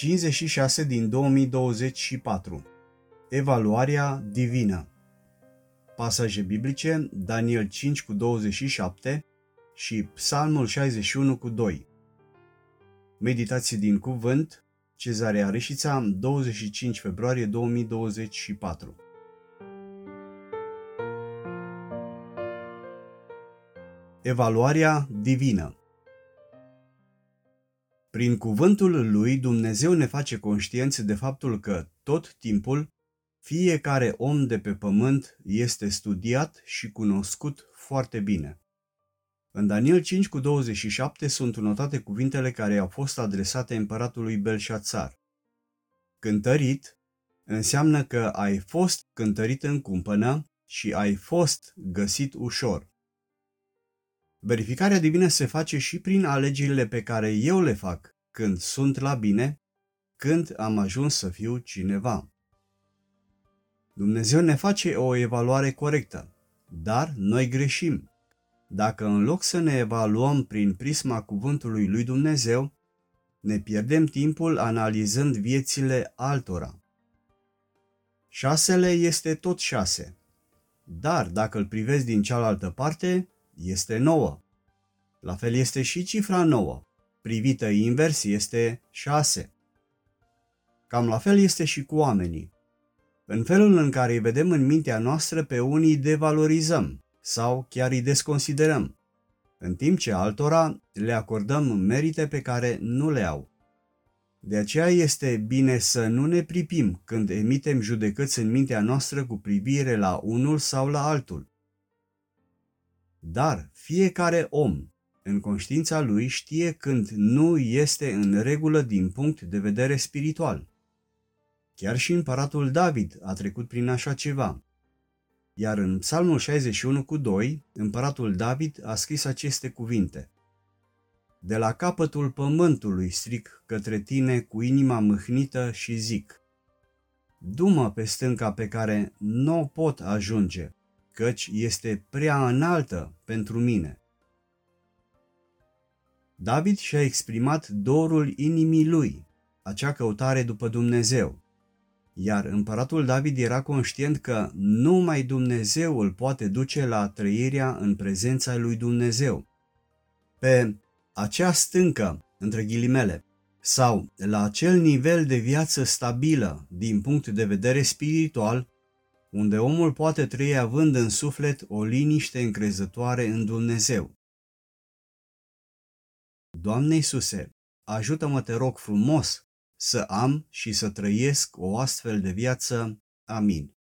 56 din 2024 Evaluarea divină. Pasaje biblice Daniel 5 cu 27 și Psalmul 61 cu 2 Meditații din cuvânt Cezarea Reșița 25 februarie 2024 Evaluarea divină prin cuvântul lui Dumnezeu ne face conștienți de faptul că tot timpul fiecare om de pe pământ este studiat și cunoscut foarte bine. În Daniel 5 cu 27 sunt notate cuvintele care au fost adresate împăratului Belșațar. Cântărit înseamnă că ai fost cântărit în cumpănă și ai fost găsit ușor. Verificarea divină se face și prin alegerile pe care eu le fac când sunt la bine, când am ajuns să fiu cineva. Dumnezeu ne face o evaluare corectă, dar noi greșim. Dacă în loc să ne evaluăm prin prisma cuvântului lui Dumnezeu, ne pierdem timpul analizând viețile altora. Șasele este tot șase, dar dacă îl privezi din cealaltă parte, este 9. La fel este și cifra 9. Privită invers este 6. Cam la fel este și cu oamenii. În felul în care îi vedem în mintea noastră pe unii devalorizăm sau chiar îi desconsiderăm, în timp ce altora le acordăm merite pe care nu le au. De aceea este bine să nu ne pripim când emitem judecăți în mintea noastră cu privire la unul sau la altul, dar fiecare om, în conștiința lui, știe când nu este în regulă din punct de vedere spiritual. Chiar și împăratul David a trecut prin așa ceva. Iar în Psalmul 61 cu 2, împăratul David a scris aceste cuvinte. De la capătul pământului stric către tine cu inima mâhnită și zic. Dumă pe stânca pe care nu pot ajunge, căci este prea înaltă pentru mine. David și-a exprimat dorul inimii lui, acea căutare după Dumnezeu, iar împăratul David era conștient că numai Dumnezeu îl poate duce la trăirea în prezența lui Dumnezeu. Pe acea stâncă, între ghilimele, sau la acel nivel de viață stabilă din punct de vedere spiritual, unde omul poate trăi având în suflet o liniște încrezătoare în Dumnezeu. Doamne Iisuse, ajută-mă, te rog frumos, să am și să trăiesc o astfel de viață. Amin.